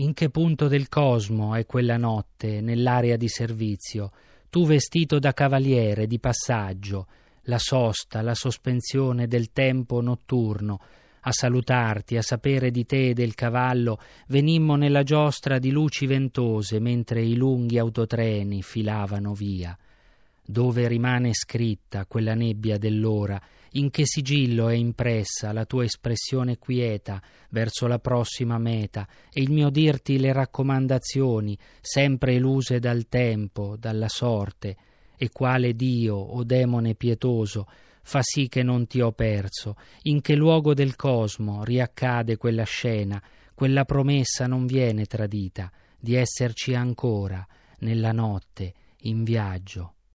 In che punto del cosmo è quella notte nell'area di servizio, tu vestito da cavaliere di passaggio, la sosta, la sospensione del tempo notturno, a salutarti, a sapere di te e del cavallo, venimmo nella giostra di luci ventose mentre i lunghi autotreni filavano via. Dove rimane scritta quella nebbia dell'ora in che sigillo è impressa la tua espressione quieta verso la prossima meta e il mio dirti le raccomandazioni sempre eluse dal tempo, dalla sorte, e quale Dio o demone pietoso fa sì che non ti ho perso, in che luogo del cosmo riaccade quella scena, quella promessa non viene tradita di esserci ancora nella notte in viaggio